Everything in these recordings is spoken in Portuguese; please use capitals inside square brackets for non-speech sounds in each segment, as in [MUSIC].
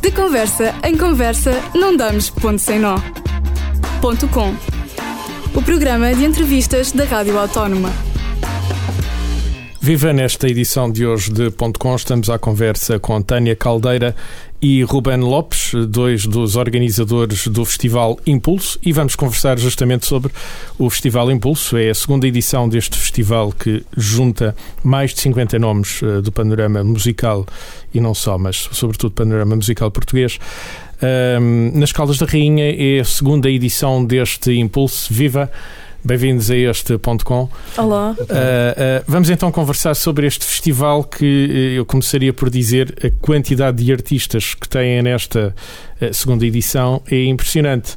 De conversa em conversa, não damos ponto sem nó. Ponto com. O programa de entrevistas da Rádio Autónoma. Viva nesta edição de hoje de Ponto Com, estamos à conversa com Tânia Caldeira e Ruben Lopes, dois dos organizadores do Festival Impulso, e vamos conversar justamente sobre o Festival Impulso. É a segunda edição deste festival que junta mais de 50 nomes uh, do panorama musical e não só, mas sobretudo panorama musical português. Um, nas Caldas da Rainha é a segunda edição deste Impulso. Viva! Bem-vindos a este ponto com. Olá. Uh, uh, vamos então conversar sobre este festival que eu começaria por dizer a quantidade de artistas que têm nesta uh, segunda edição é impressionante.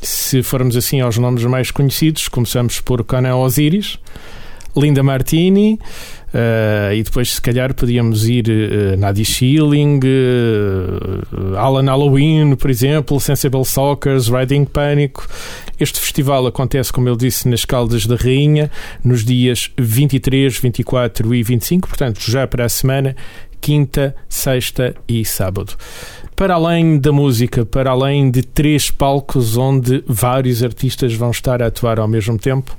Se formos assim aos nomes mais conhecidos, começamos por Conan Osiris, Linda Martini, Uh, e depois, se calhar, podíamos ir uh, Nadia Schilling, uh, Alan Halloween, por exemplo, Sensible Sockers, Riding Pânico. Este festival acontece, como eu disse, nas Caldas da Rainha, nos dias 23, 24 e 25, portanto, já para a semana, quinta, sexta e sábado. Para além da música, para além de três palcos onde vários artistas vão estar a atuar ao mesmo tempo,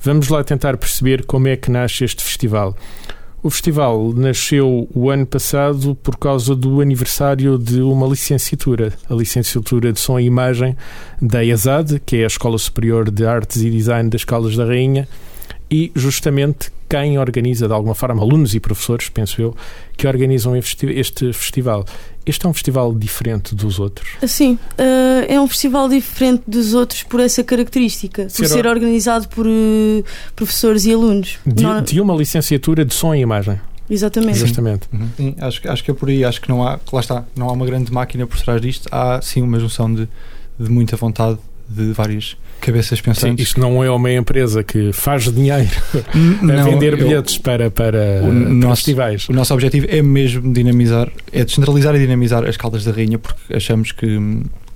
vamos lá tentar perceber como é que nasce este festival. O festival nasceu o ano passado por causa do aniversário de uma licenciatura, a licenciatura de Som e Imagem da ESAD, que é a Escola Superior de Artes e Design das Caldas da Rainha, e justamente quem organiza, de alguma forma, alunos e professores, penso eu, que organizam este festival. Este é um festival diferente dos outros? Sim, uh, é um festival diferente dos outros por essa característica, ser por ser organizado por uh, professores e alunos. De, não... de, uma licenciatura de som e imagem. Exatamente. Justamente. Uhum. Sim, acho, acho que é por aí, acho que não há, lá está, não há uma grande máquina por trás disto, há sim uma junção de, de muita vontade de várias cabeças pensantes. Sim, isto não é uma empresa que faz dinheiro [LAUGHS] a vender bilhetes eu, para, para, o nosso, festivais. O nosso objetivo é mesmo dinamizar, é descentralizar e dinamizar as Caldas da Rainha, porque achamos que,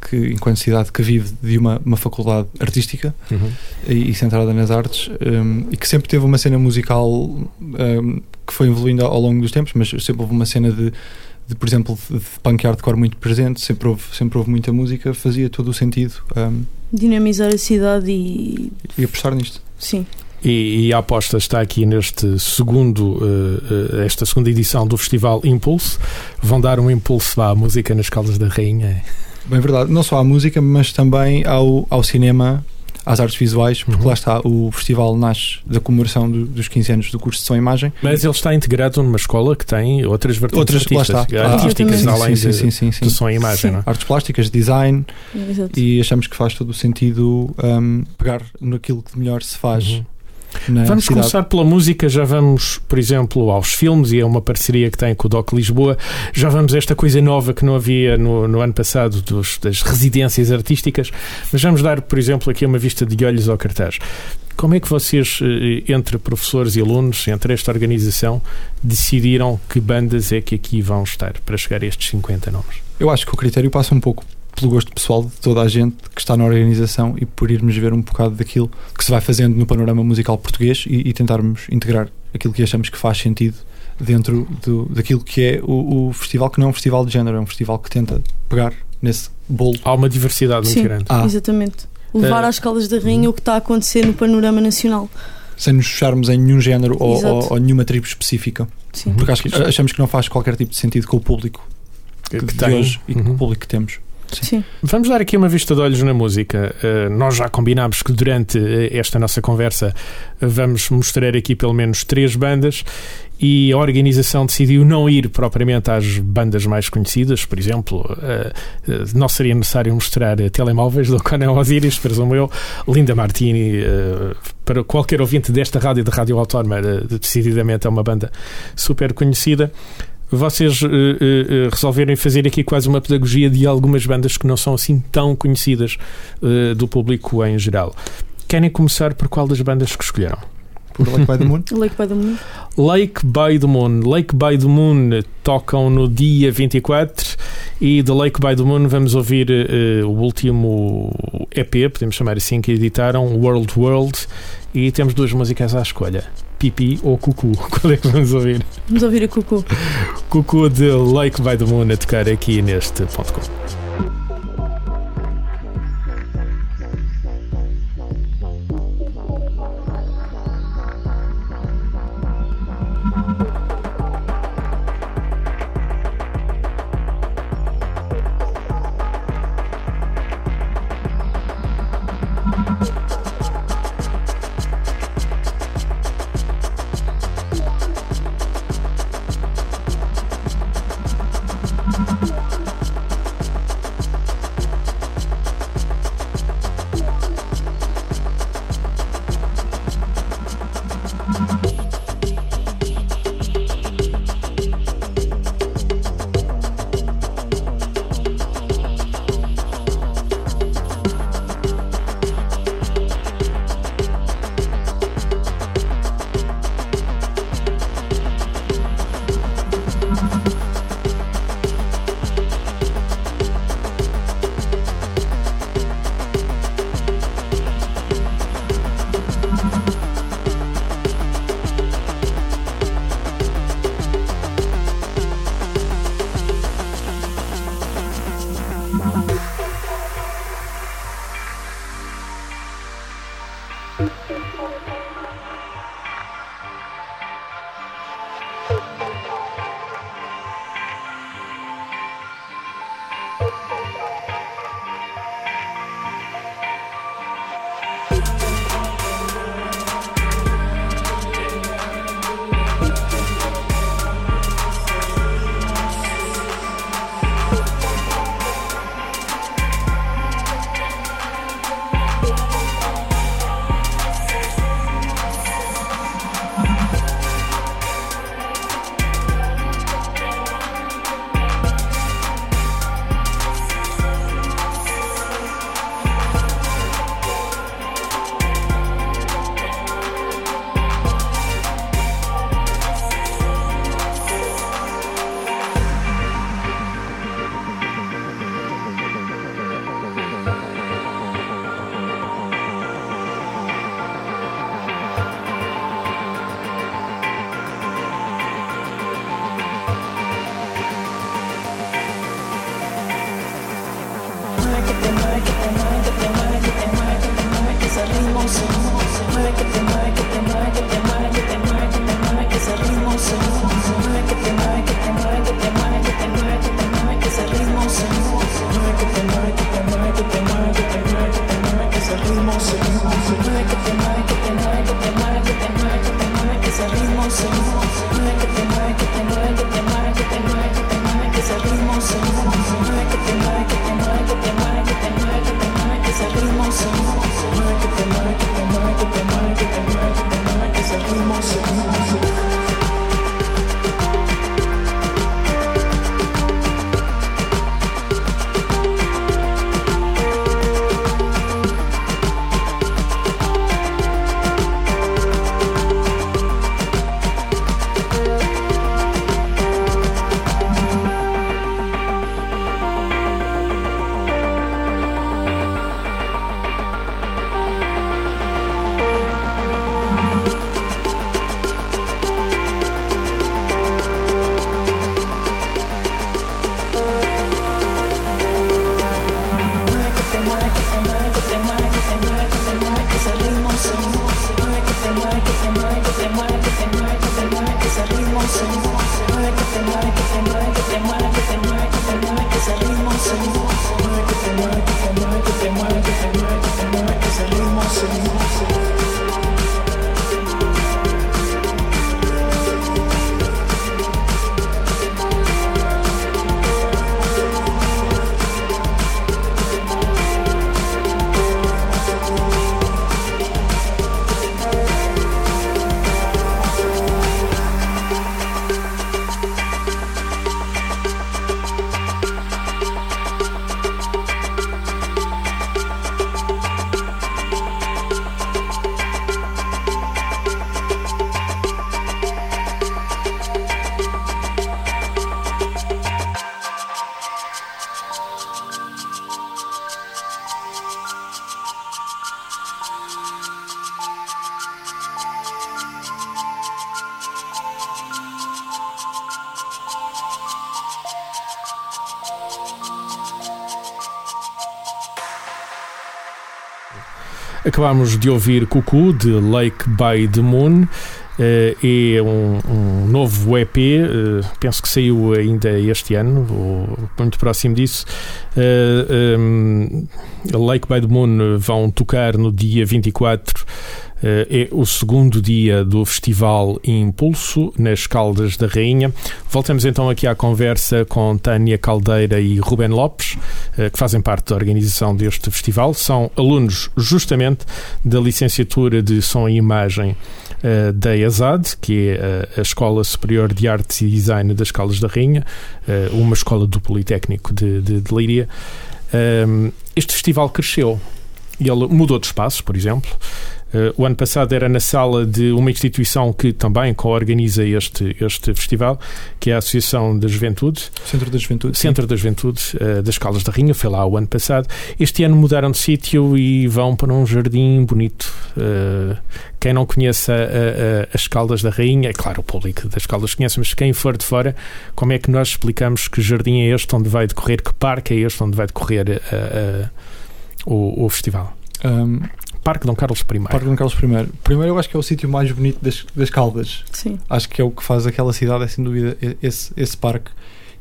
que enquanto cidade que vive de uma, uma faculdade artística uhum. e, e, centrada nas artes, um, e que sempre teve uma cena musical um, que foi evoluindo ao longo dos tempos, mas sempre houve uma cena de de, por exemplo, de punk hardcore muito presente, sempre houve, sempre houve muita música, fazia todo o sentido. Um, Dinamizar a cidade e. E apostar nisto. Sim. E, e, a aposta está aqui neste segundo, uh, uh, esta segunda edição do Festival Impulso. Vão dar um impulso à música nas Caldas da Rainha. Bem verdade, não só à música, mas também ao, ao cinema às artes visuais, porque uhum. lá está, o festival nasce da comemoração do, dos 15 anos do curso de som e imagem. Mas ele está integrado numa escola que tem outras vertentes outras, artísticas, lá artísticas ah, além sim, sim, sim, sim, de som e imagem. Não é? Artes plásticas, design, Exato. e achamos que faz todo o sentido um, pegar naquilo que melhor se faz. Uhum vamos cidade. começar pela música, já vamos, por exemplo, aos filmes, e é uma parceria que tem com o DOC Lisboa. Já vamos a esta coisa nova que não havia no, no ano passado dos, das residências artísticas, mas vamos dar, por exemplo, aqui uma vista de olhos ao cartaz. Como é que vocês, eh, entre professores e alunos, entre esta organização, decidiram que bandas é que aqui vão estar para chegar a estes 50 nomes? Eu acho que o critério passa um pouco pelo gosto pessoal de toda a gente que está na organização e por irmos ver um bocado daquilo que se vai fazendo no panorama musical português e, e tentarmos integrar aquilo que achamos que faz sentido dentro do, daquilo que é o, o, festival, que não é um festival de género, é um festival que tenta pegar nesse bolo. Há uma diversidade muito Sim, grande. Ah. Exatamente. Levar é. às caldas da rainha o que está a acontecer no panorama nacional. Sem nos fecharmos em nenhum género ou, ou, ou, nenhuma tribo específica. Sim. Porque achamos que não faz qualquer tipo de sentido com o público que, que tem hoje e com o uhum. público que temos. Sim. Vamos dar aqui uma vista de olhos na música. Uh, nós já combinámos que durante eh, esta nossa conversa vamos mostrar aqui pelo menos três bandas e a organização decidiu não ir propriamente às bandas mais conhecidas, por exemplo, uh, uh, não seria necessário mostrar telemóveis do Conan Osiris, presumo eu, Linda Martini, para qualquer ouvinte desta rádio, de Rádio Autónoma, decididamente é uma banda super conhecida vocês uh, uh, resolverem fazer aqui quase uma pedagogia de algumas bandas que não são assim tão conhecidas uh, do público em geral. Querem começar por qual das bandas que escolheram? Por Lake by the Moon? [LAUGHS] Lake by the Moon. Lake by the Moon. Lake by the Moon tocam no dia 24 e de Lake by the Moon vamos ouvir o último EP, podemos chamar assim, que editaram, World World, e temos duas músicas à escolha. Pipi ou Cucu? [LAUGHS] Qual é que vamos ouvir? Vamos ouvir a Cucu. Cucu de Lake by the Moon a tocar aqui neste ponto com. Acabámos de ouvir Cucu de Lake by the Moon. Uh, é um, um, novo EP, eh, penso que saiu ainda este ano, ou muito próximo disso. Uh, um, Lake by the Moon vão tocar no dia 24 é o segundo dia do Festival Impulso, nas Caldas da Rainha. Voltamos então aqui à conversa com Tânia Caldeira e Ruben Lopes, que fazem parte da organização deste festival. São alunos justamente da licenciatura de Som e Imagem uh, da ESAD, que é a, Escola Superior de Artes e Design das Caldas da Rainha, uma escola do Politécnico de, de, de Líria. Um, este festival cresceu e ele mudou de espaços, por exemplo. Uh, o ano passado era na sala de uma instituição que também co-organiza este, este festival, que é a Associação da Juventude. Centro da Juventude. Centro sim. da Juventude uh, das Caldas da Rainha, foi lá o ano passado. Este ano mudaram de sítio e vão para um jardim bonito. Uh, quem não conhece a, a, as Caldas da Rainha, é claro, o público das Caldas conhece, mas quem for de fora, como é que nós explicamos que jardim é este onde vai decorrer, que parque é este onde vai decorrer o, o festival? Um, Parque Dom Carlos I. Parque Dom Carlos I. Primeiro, eu acho que é o sítio mais bonito das, das Caldas. Sim. Acho que é o que faz aquela cidade, é sem dúvida, esse, esse parque.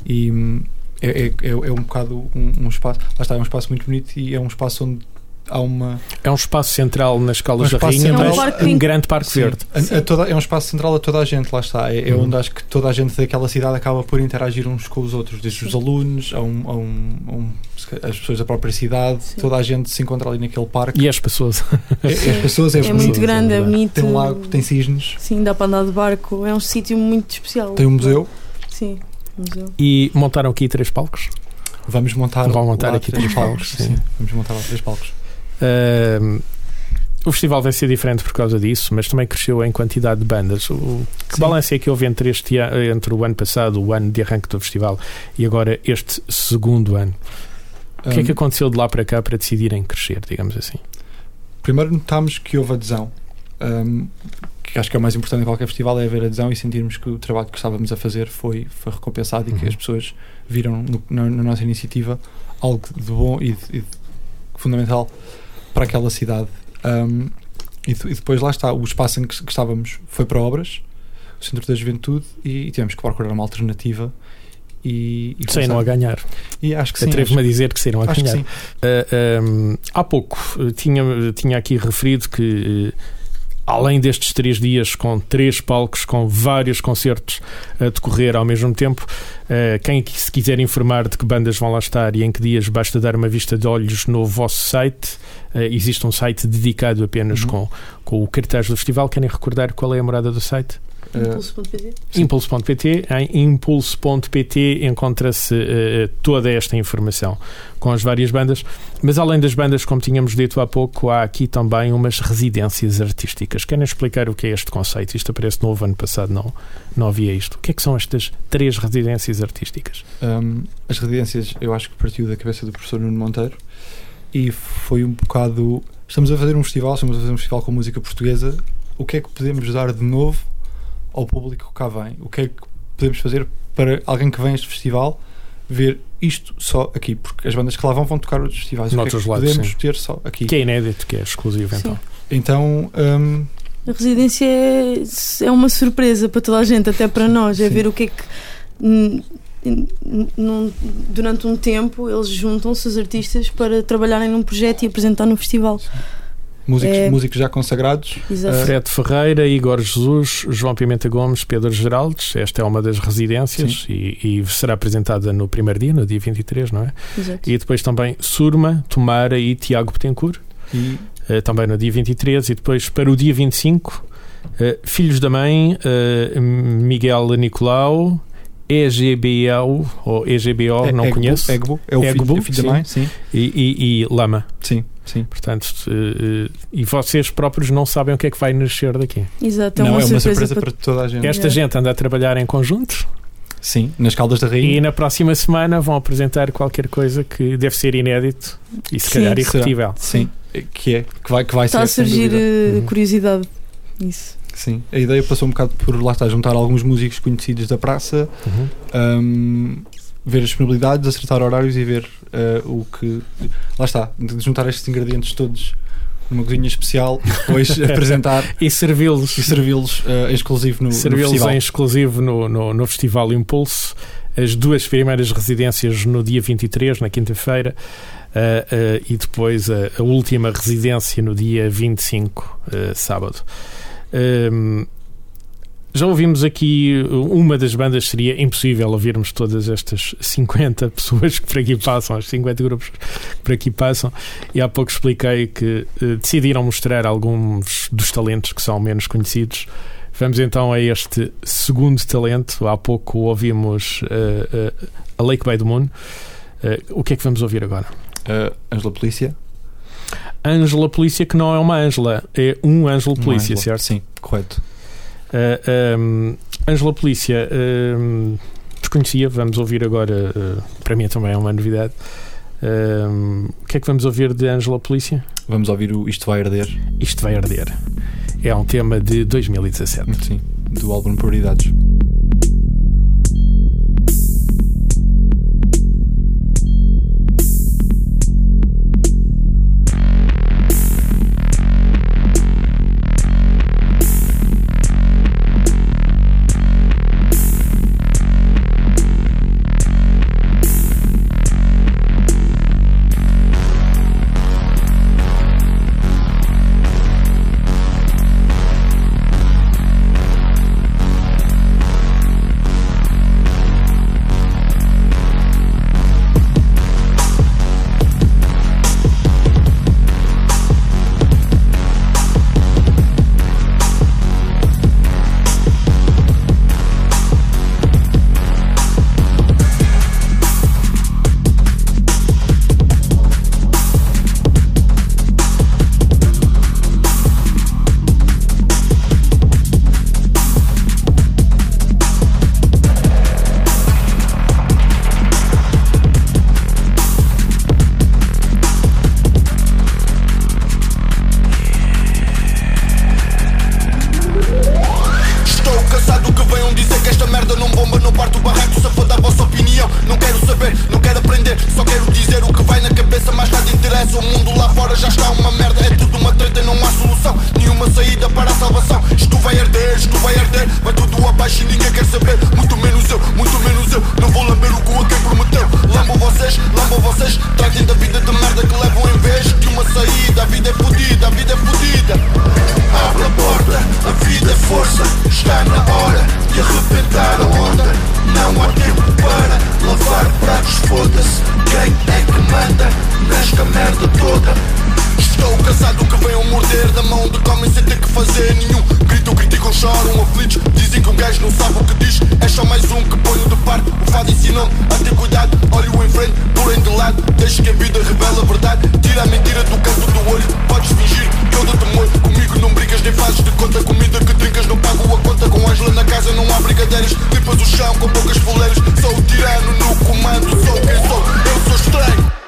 E hum, é, é, é, um bocado um, um espaço. Lá está, é um espaço muito bonito e é um espaço onde há uma. É um espaço central nas Caldas um da Rainha, mas é um, um grande parque sim, verde. A, a toda, é um espaço central a toda a gente, lá está. É, é uhum. onde acho que toda a gente daquela cidade acaba por interagir uns com os outros, desde os alunos a, um, a, um, as pessoas da própria cidade, sim. toda a gente se encontra ali naquele parque. E as pessoas. É, as pessoas é, é muito grande, é bonito. Tem um lago, tem cisnes. Sim, dá para andar de barco. É um sítio muito especial. Tem um museu. Sim, museu. E montaram aqui três palcos? Vamos montar, Vão montar aqui três, três palcos. sim. sim. Vamos montar lá três palcos. Uh, o festival vai ser diferente por causa disso, mas também cresceu em quantidade de bandas. O, que balanço é que houve entre, este, entre o ano passado, o ano de arranque do festival, e agora este segundo ano? O que é que aconteceu de lá para cá para decidirem crescer, digamos assim? Primeiro notámos que houve adesão. Um, que acho que é o mais importante em qualquer festival é haver adesão e sentirmos que o trabalho que estávamos a fazer foi, foi recompensado uhum. e que uhum. as pessoas viram no, na, na, nossa iniciativa algo de bom e, de, e de fundamental para aquela cidade. Um, e, e, depois lá está, o espaço em que, que, estávamos foi para obras, o Centro da Juventude, e, e tivemos que procurar uma alternativa. E, e saíram a ganhar. E acho que sim. Atrevo-me a dizer que saíram a ganhar. Uh, ah, um, há pouco eh, tinha, tinha aqui referido que. Uh, além destes três dias com três palcos, com vários concertos a decorrer ao mesmo tempo, uh, quem se quiser informar de que bandas vão lá estar e em que dias, basta dar uma vista de olhos no vosso site. Existe um site dedicado apenas uhum. com, com o cartaz do festival. Querem recordar qual é a morada do site? Impulso.pt. Impulso.pt. Em impulso.pt encontra-se uh, toda esta informação com as várias bandas, mas além das bandas, como tínhamos dito há pouco, há aqui também umas residências artísticas. Querem explicar o que é este conceito? Isto aparece novo, ano passado não, não havia isto. O que é que são estas três residências artísticas? Um, as residências, eu acho que partiu da cabeça do professor Nuno Monteiro e foi um bocado. Estamos a fazer um festival, estamos a fazer um festival com música portuguesa. O que é que podemos dar de novo ao público que cá vem? O que é que podemos fazer para alguém que vem a este festival ver isto só aqui? Porque as bandas que lá vão vão tocar outros festivais. Noutros o que é que lados, podemos sim. ter só aqui? Que é inédito, que é exclusivo então. Então. Um, a residência é, é uma surpresa para toda a gente, até para nós, é sim. ver o que é que. Num, durante um tempo eles juntam-se os artistas para trabalharem num projeto e apresentar no festival. Sim. Músicos, é... músicos já consagrados. Exato. Fred Ferreira, Igor Jesus, João Pimenta Gomes, Pedro Geraldes. Esta é uma das residências e, e, será apresentada no primeiro dia, no dia 23, não é? Exato. E depois também Surma, Tomara e Tiago Betancourt. E... Uh, também no dia 23. E depois para o dia 25, uh, eh, Filhos da Mãe, uh, Miguel Nicolau. EGBO ou EGBO, é, não Egbo, conheço. Egbo, é o Egbo, filho, filho da mãe, sim. E, e, e Lama. Sim. Sim. Portanto, uh, e vocês próprios não sabem o que é que vai nascer daqui. Exato, é não, uma é uma surpresa, para... para toda a gente. Esta é. gente anda a trabalhar em conjunto. Sim, nas Caldas da Rainha. E na próxima semana vão apresentar qualquer coisa que deve ser inédito e se Sim, calhar irrepetível. Sim, que é, que vai, que vai está ser. Está a surgir uh, curiosidade. Isso. Sim, a ideia passou um bocado por lá está, juntar alguns músicos conhecidos da praça, uhum. um, ver as disponibilidades, acertar horários e ver uh, o que. Lá está, juntar estes ingredientes todos numa cozinha especial e depois [LAUGHS] apresentar e servi-los e servi-los uh, exclusivo no, servi-los em exclusivo no, no, no Festival Impulso. As duas primeiras residências no dia 23, na quinta-feira, uh, uh, e depois a, a, última residência no dia 25, sábado. Ehm, já ouvimos aqui, uma das bandas seria impossível ouvirmos todas estas 50 pessoas que por aqui passam, os 50 grupos que por aqui passam, e há pouco expliquei que uh, decidiram mostrar alguns dos talentos que são menos conhecidos. Vamos então a este segundo talento. Há pouco ouvimos uh, uh, a Lake Bay do Moon. o que é que vamos ouvir agora? Ângela Polícia. Ângela Polícia, que não é uma Ângela, é um Ângelo Polícia, certo? Sim, correto. Ângela uh, Polícia, uh, desconhecia, vamos ouvir agora, uh, para mim também é uma novidade. o que é que vamos ouvir de Ângela Polícia? Vamos ouvir o Isto Vai Arder. Isto Vai Arder. É um tema de 2017. Sim, do álbum Prioridades. desgraçado que venham morder da mão do Tommy sem ter que fazer nenhum Grito, criticam, choram, aflitos Dizem que um gajo não sabe o que diz. É só mais um que ponho de par O fado ensinou a ter cuidado. Olho em frente, porém de lado. Deixa que a vida revela a verdade. Tira a mentira do canto do olho. Podes fingir que eu dou temor Comigo não brigas nem fazes de conta. Comida que trincas não pago a conta. Com Angela na casa não há brigadeiras Limpas o chão com poucas foleiras Sou o tirano no comando. Sou quem sou, eu sou estranho.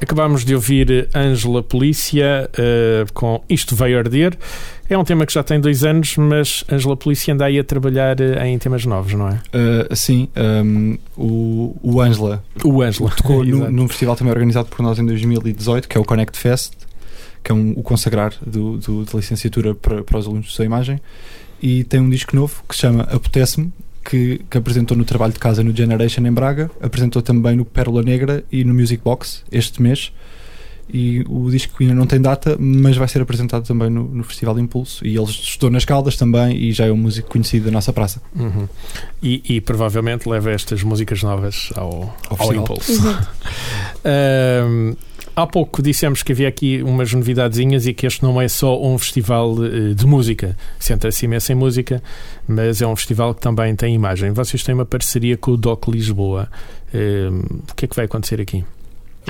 Acabámos de ouvir Ângela Polícia uh, com Isto Veio Arder. É um tema que já tem dois anos, mas Ângela Polícia anda aí a trabalhar uh, em temas novos, não é? Uh, sim, um, o, o Ângela. O Ângela. Tocou [LAUGHS] no, num festival também organizado por nós em 2018, que é o Connect Fest, que é um, o consagrar do, do, da licenciatura para, para os alunos de sua imagem. E tem um disco novo que se chama Apetece-me, que, que, apresentou no trabalho de casa no Generation em Braga, apresentou também no Pérola Negra e no Music Box este mês. E o disco ainda não tem data, mas vai ser apresentado também no, no Festival Impulso. E ele estudou nas Caldas também e já é um músico conhecido da nossa praça. Uhum. E, e, provavelmente leva estas músicas novas ao, ao, ao Impulso. [LAUGHS] Há pouco dissemos que havia aqui umas novidadezinhas e que este não é só um festival eh, de música, senta-se imenso em música, mas é um festival que também tem imagem. Vocês têm uma parceria com o DOC Lisboa. Eh, o que é que vai acontecer aqui?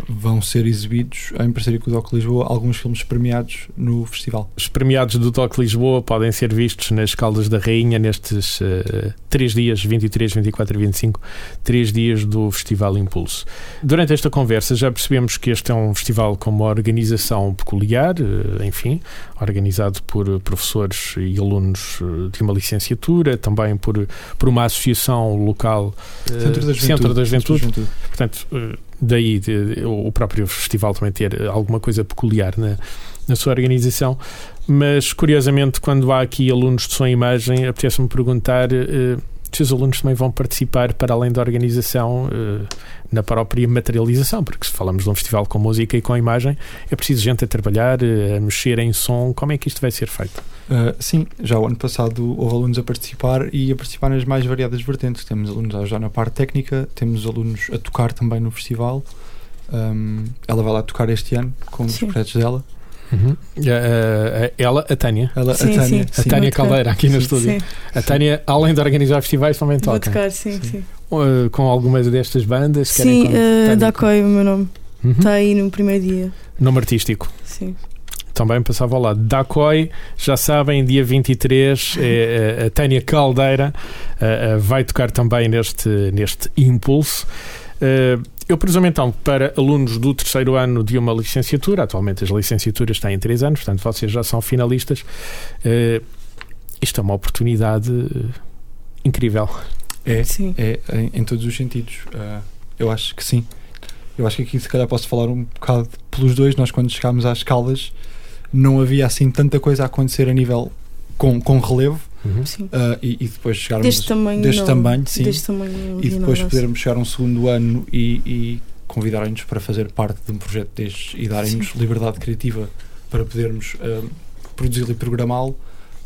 Vão ser exibidos em parceria com o DOC Lisboa alguns filmes premiados no festival. Os premiados do DOC Lisboa podem ser vistos nas Caldas da Rainha nestes uh, três dias, 23, 24 e 25, três dias do Festival Impulso. Durante esta conversa já percebemos que este é um festival com uma organização peculiar, uh, enfim, organizado por professores e alunos eh, de uma licenciatura, também por, por uma associação local, uh, Centro da Juventude. Centro da Juventude. Juventude. Portanto, daí de, o próprio festival também ter alguma coisa peculiar na, na sua organização. Mas, curiosamente, quando há aqui alunos de som e imagem, apetece-me perguntar uh, os alunos também vão participar, para além da organização, uh, na própria materialização, porque se falamos de um festival com música e com imagem, é preciso gente a trabalhar, uh, a mexer em som. Como é que isto vai ser feito? Uh, sim, já o ano passado houve alunos a participar e a participar nas mais variadas vertentes. Temos alunos a ajudar na parte técnica, temos alunos a tocar também no festival. Um, ela vai lá tocar este ano com os projetos dela. Uhum. Uh, ela, a Tânia. Ela, sim, a Tânia, sim. A Tânia Caldeira, aqui no estúdio. Sim. A Tânia, além de organizar festivais, também toca. Vou tocar, sim, sim. Uh, com algumas destas bandas? Sim, uh, Dakoi, o meu nome. Uhum. Está aí no primeiro dia. Nome artístico. Sim também passava ao lado. Dakoi, já sabem, dia 23, é, é, a Tânia Caldeira vai tocar também neste, neste impulso. Uh, eu presumo então para alunos do terceiro ano de uma licenciatura, atualmente as licenciaturas têm três anos, portanto vocês já são finalistas. isto é uma oportunidade incrível. É, sim. é em, em todos os sentidos. eu acho que sim. Eu acho que aqui se calhar posso falar um bocado pelos dois. Nós quando chegámos às Caldas não havia assim tanta coisa a acontecer a nível com, com relevo. Uhum. Uh, e, e, depois chegarmos deste tamanho, deste não, tamanho, sim, deste tamanho e depois podermos chegar um segundo ano e, e convidarem-nos para fazer parte de um projeto destes e darem-nos liberdade criativa para podermos uh, produzi-lo e programá-lo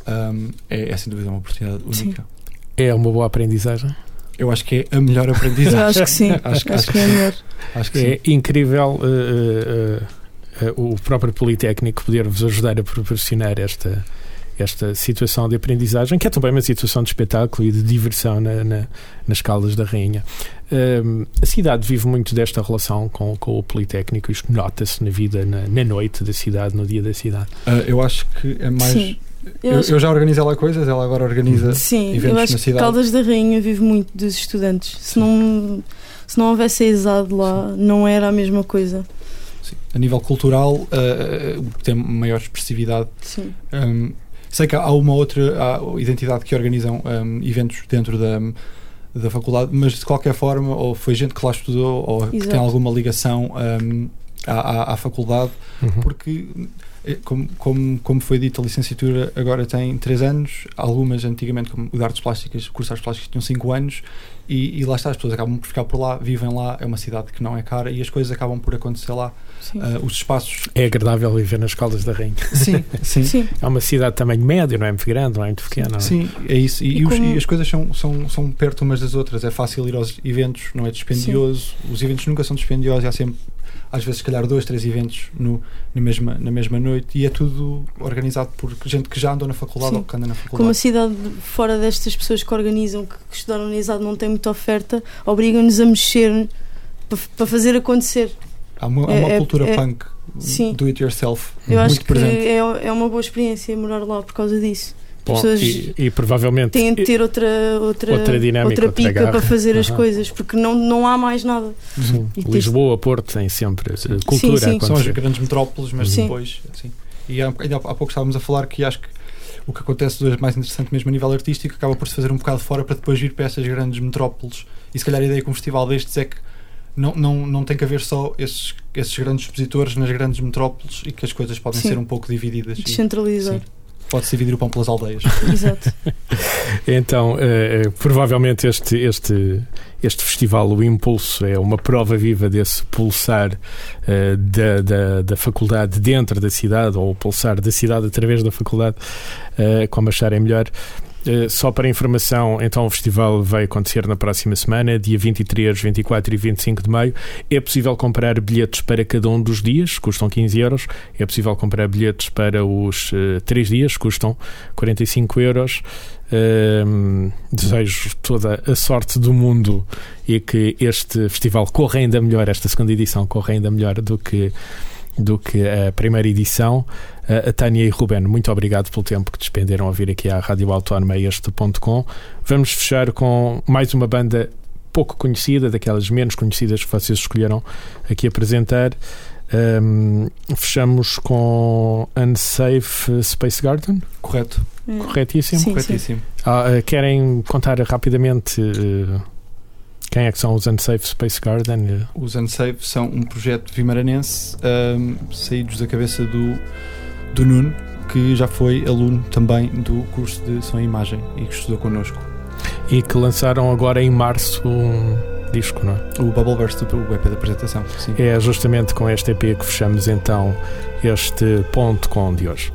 um, é, é sem dúvida uma oportunidade única. Sim. É uma boa aprendizagem. Eu acho que é a melhor aprendizagem. [LAUGHS] Eu acho que sim. [LAUGHS] acho, acho, acho, que é a melhor. Acho que é sim. incrível. Uh, eh, o próprio Politécnico poder-vos ajudar a proporcionar esta, esta situação de aprendizagem, que é também uma situação de espetáculo e de diversão na, na, nas Caldas da Rainha. Um, a cidade vive muito desta relação com, com o Politécnico, isto nota-se na vida, na, na, noite da cidade, no dia da cidade. Uh, eu acho que é mais. Sim. Eu, eu, já organizei lá coisas, ela agora organiza Sim, eventos eu acho na cidade. Que Caldas da Rainha vive muito dos estudantes. Se não, se não houvesse a ESAD lá, Sim. não era a mesma coisa. Sim. A nível cultural, uh, tem maior expressividade. Sim. Um, sei que há uma outra identidade que organizam um, eventos dentro da, da faculdade, mas de qualquer forma, ou foi gente que lá estudou, ou Exato. que tem alguma ligação um, à, à, à, faculdade, uhum. porque é, como, como, como foi dito, a licenciatura agora tem 3 anos, algumas antigamente, como o de artes plásticas, cursos de artes plásticas tinham 5 anos, e, e, lá está, as pessoas acabam por ficar por lá, vivem lá, é uma cidade que não é cara e as coisas acabam por acontecer lá. Uh, os espaços. É agradável viver nas Caldas da Rainha. Sim, [LAUGHS] sim, sim. É uma cidade de tamanho médio, não é muito grande, não é muito pequena. Sim, é isso. E, e, os, e, as coisas são, são, são perto umas das outras. É fácil ir aos eventos, não é dispendioso. Sim. Os eventos nunca são dispendiosos, há sempre às vezes, se calhar, dois, três eventos no, na, mesma, na mesma noite e é tudo organizado por gente que já andou na faculdade Sim. ou que anda na faculdade. Como a cidade, fora destas pessoas que organizam, que, que estudaram na ISAD, não tem muita oferta, obrigam-nos a mexer para, para fazer acontecer. Há uma, é, há uma é, cultura é, punk, do it yourself, Eu muito acho que presente. É, é uma boa experiência morar lá por causa disso. Bom, pessoas e, e, provavelmente têm de ter outra, outra, outra, dinâmica, outra pica outra para fazer as uhum. coisas, porque não, não há mais nada. Sim. Lisboa, Porto tem sempre sim. cultura. Sim, sim. São as grandes metrópoles, mas sim. depois. Sim. E há, há pouco estávamos a falar que acho que o que acontece mais interessante mesmo a nível artístico acaba por se fazer um bocado fora para depois vir para essas grandes metrópoles. E se calhar a ideia com um festival destes é que não, não, não tem que haver só esses, esses grandes expositores nas grandes metrópoles e que as coisas podem ser um pouco divididas. Descentralizar. Pode-se dividir o pão pelas aldeias. Exato. [LAUGHS] então, uh, provavelmente este, este, este festival, o Impulso, é uma prova viva desse pulsar uh, da, da, da, faculdade dentro da cidade, ou o pulsar da cidade através da faculdade, uh, como acharem melhor. Uh, só para informação, então o festival vai acontecer na próxima semana, dia 23, 24 e 25 de maio. É possível comprar bilhetes para cada um dos dias, custam 15 euros. É possível comprar bilhetes para os uh, três dias, custam 45 euros. Uh, desejo toda a sorte do mundo e que este festival corra ainda melhor, esta segunda edição corra ainda melhor do que do que a primeira edição. A Tânia e Ruben, muito obrigado pelo tempo que despenderam a vir aqui à Rádio Autónoma este ponto com. Vamos fechar com mais uma banda pouco conhecida, daquelas menos conhecidas que vocês escolheram aqui apresentar. Um, fechamos com Unsafe Space Garden. Correto. Hum. Corretíssimo. Sim, Corretíssimo. Sim. Ah, uh, querem contar rapidamente uh, quem é que são os Unsafe Space Garden? Os Unsafe são um projeto vimaranense um, saídos da cabeça do, do Nuno, que já foi aluno também do curso de som e imagem e que estudou connosco. E que lançaram agora em março um disco, não é? O Bubbleverse, o EP da apresentação. Sim. É justamente com este EP que fechamos então este ponto com de hoje.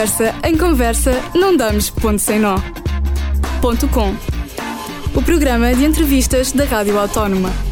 Conversa em conversa não damos ponto sem nó. Ponto com. O programa de entrevistas da Rádio Autónoma.